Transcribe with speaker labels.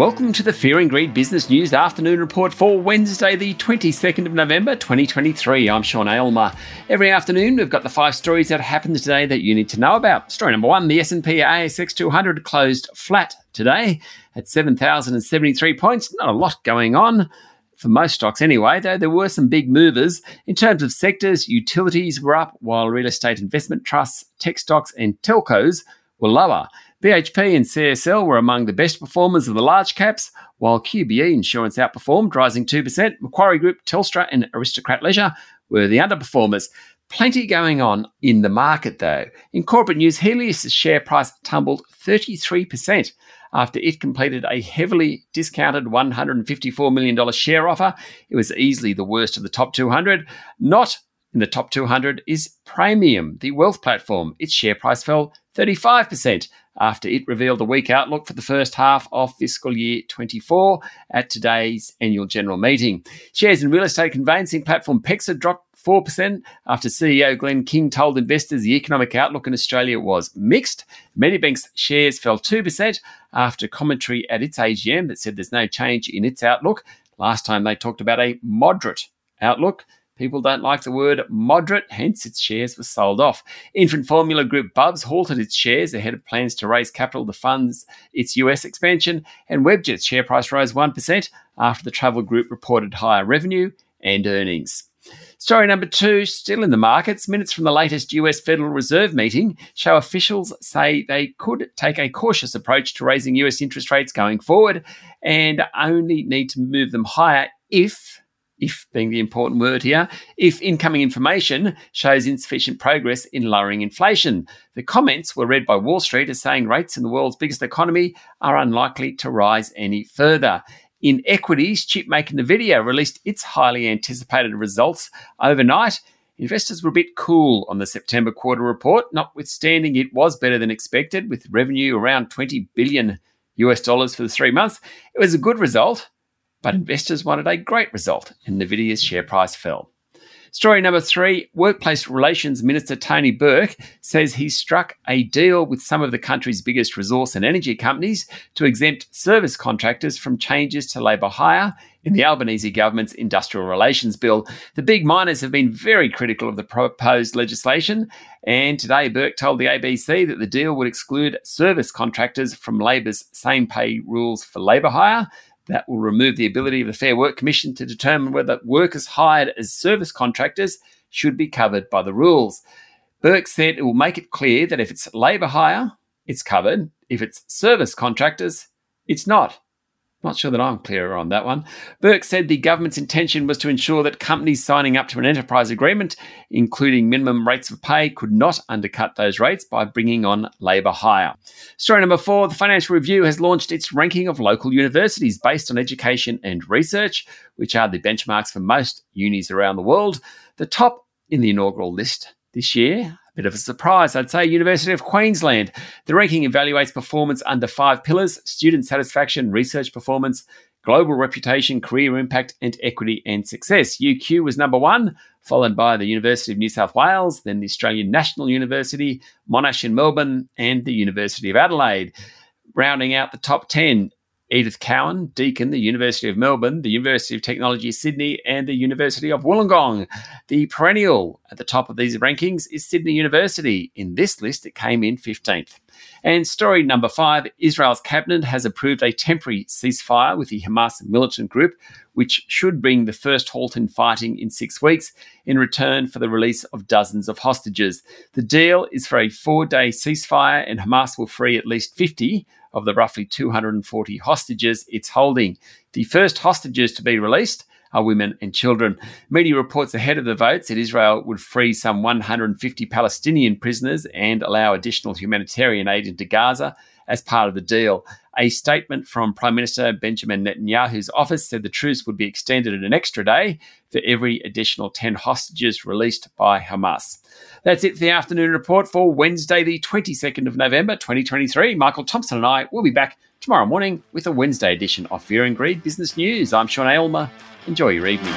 Speaker 1: Welcome to the Fear and Greed Business News Afternoon Report for Wednesday, the 22nd of November 2023. I'm Sean Aylmer. Every afternoon, we've got the five stories that happened today that you need to know about. Story number one, the S&P ASX 200 closed flat today at 7,073 points. Not a lot going on for most stocks anyway, though there were some big movers. In terms of sectors, utilities were up while real estate investment trusts, tech stocks, and telcos were lower. BHP and CSL were among the best performers of the large caps, while QBE Insurance outperformed, rising 2%. Macquarie Group, Telstra, and Aristocrat Leisure were the underperformers. Plenty going on in the market, though. In corporate news, Healius' share price tumbled 33% after it completed a heavily discounted $154 million share offer. It was easily the worst of the top 200. Not in the top 200 is Praemium, the wealth platform. Its share price fell 35% after it revealed a weak outlook for the first half of fiscal year 24 at today's annual general meeting. Shares in real estate conveyancing platform PEXA dropped 4% after CEO Glenn King told investors the economic outlook in Australia was mixed. Medibank's shares fell 2% after commentary at its AGM that said there's no change in its outlook. Last time they talked about a moderate outlook. People don't like the word moderate, hence its shares were sold off. Infant formula group Bubs halted its shares ahead of plans to raise capital to fund its US expansion, and Webjet's share price rose 1% after the travel group reported higher revenue and earnings. Story number two, still in the markets. Minutes from the latest US Federal Reserve meeting show officials say they could take a cautious approach to raising US interest rates going forward and only need to move them higher if if being the important word here, if incoming information shows insufficient progress in lowering inflation. The comments were read by Wall Street as saying rates in the world's biggest economy are unlikely to rise any further. In equities, chipmaker Nvidia released its highly anticipated results overnight. Investors were a bit cool on the September quarter report, notwithstanding it was better than expected, with revenue around 20 billion US dollars for the three months. It was a good result, but investors wanted a great result, and Nvidia's share price fell. Story number three Workplace Relations Minister Tony Burke says he struck a deal with some of the country's biggest resource and energy companies to exempt service contractors from changes to labour hire in the Albanese government's Industrial Relations Bill. The big miners have been very critical of the proposed legislation, and today Burke told the ABC that the deal would exclude service contractors from labour's same pay rules for labour hire that will remove the ability of the Fair Work Commission to determine whether workers hired as service contractors should be covered by the rules. Burke said it will make it clear that if it's labour hire, it's covered. If it's service contractors, it's not. Not sure that I'm clearer on that one. Burke said the government's intention was to ensure that companies signing up to an enterprise agreement, including minimum rates of pay, could not undercut those rates by bringing on labour hire. Story number four the Financial Review has launched its ranking of local universities based on education and research, which are the benchmarks for most unis around the world. The top in the inaugural list this year Bit of a surprise, I'd say. University of Queensland. The ranking evaluates performance under five pillars student satisfaction, research performance, global reputation, career impact, and equity and success. UQ was number one, followed by the University of New South Wales, then the Australian National University, Monash in Melbourne, and the University of Adelaide. Rounding out the top 10, Edith Cowan, Deakin, the University of Melbourne, the University of Technology Sydney, and the University of Wollongong. The perennial at the top of these rankings is Sydney University. In this list, it came in 15th. And story number five Israel's cabinet has approved a temporary ceasefire with the Hamas militant group, which should bring the first halt in fighting in six weeks in return for the release of dozens of hostages. The deal is for a four day ceasefire, and Hamas will free at least 50 of the roughly 240 hostages it's holding. The first hostages to be released are women and children. Media reports ahead of the votes that Israel would free some 150 Palestinian prisoners and allow additional humanitarian aid into Gaza as part of the deal. A statement from Prime Minister Benjamin Netanyahu's office said the truce would be extended an extra day for every additional 10 hostages released by Hamas. That's it for the afternoon report for Wednesday, the 22nd of November, 2023. Michael Thompson and I will be back tomorrow morning with a Wednesday edition of Fear and Greed Business News. I'm Sean Aylmer. Enjoy your evening.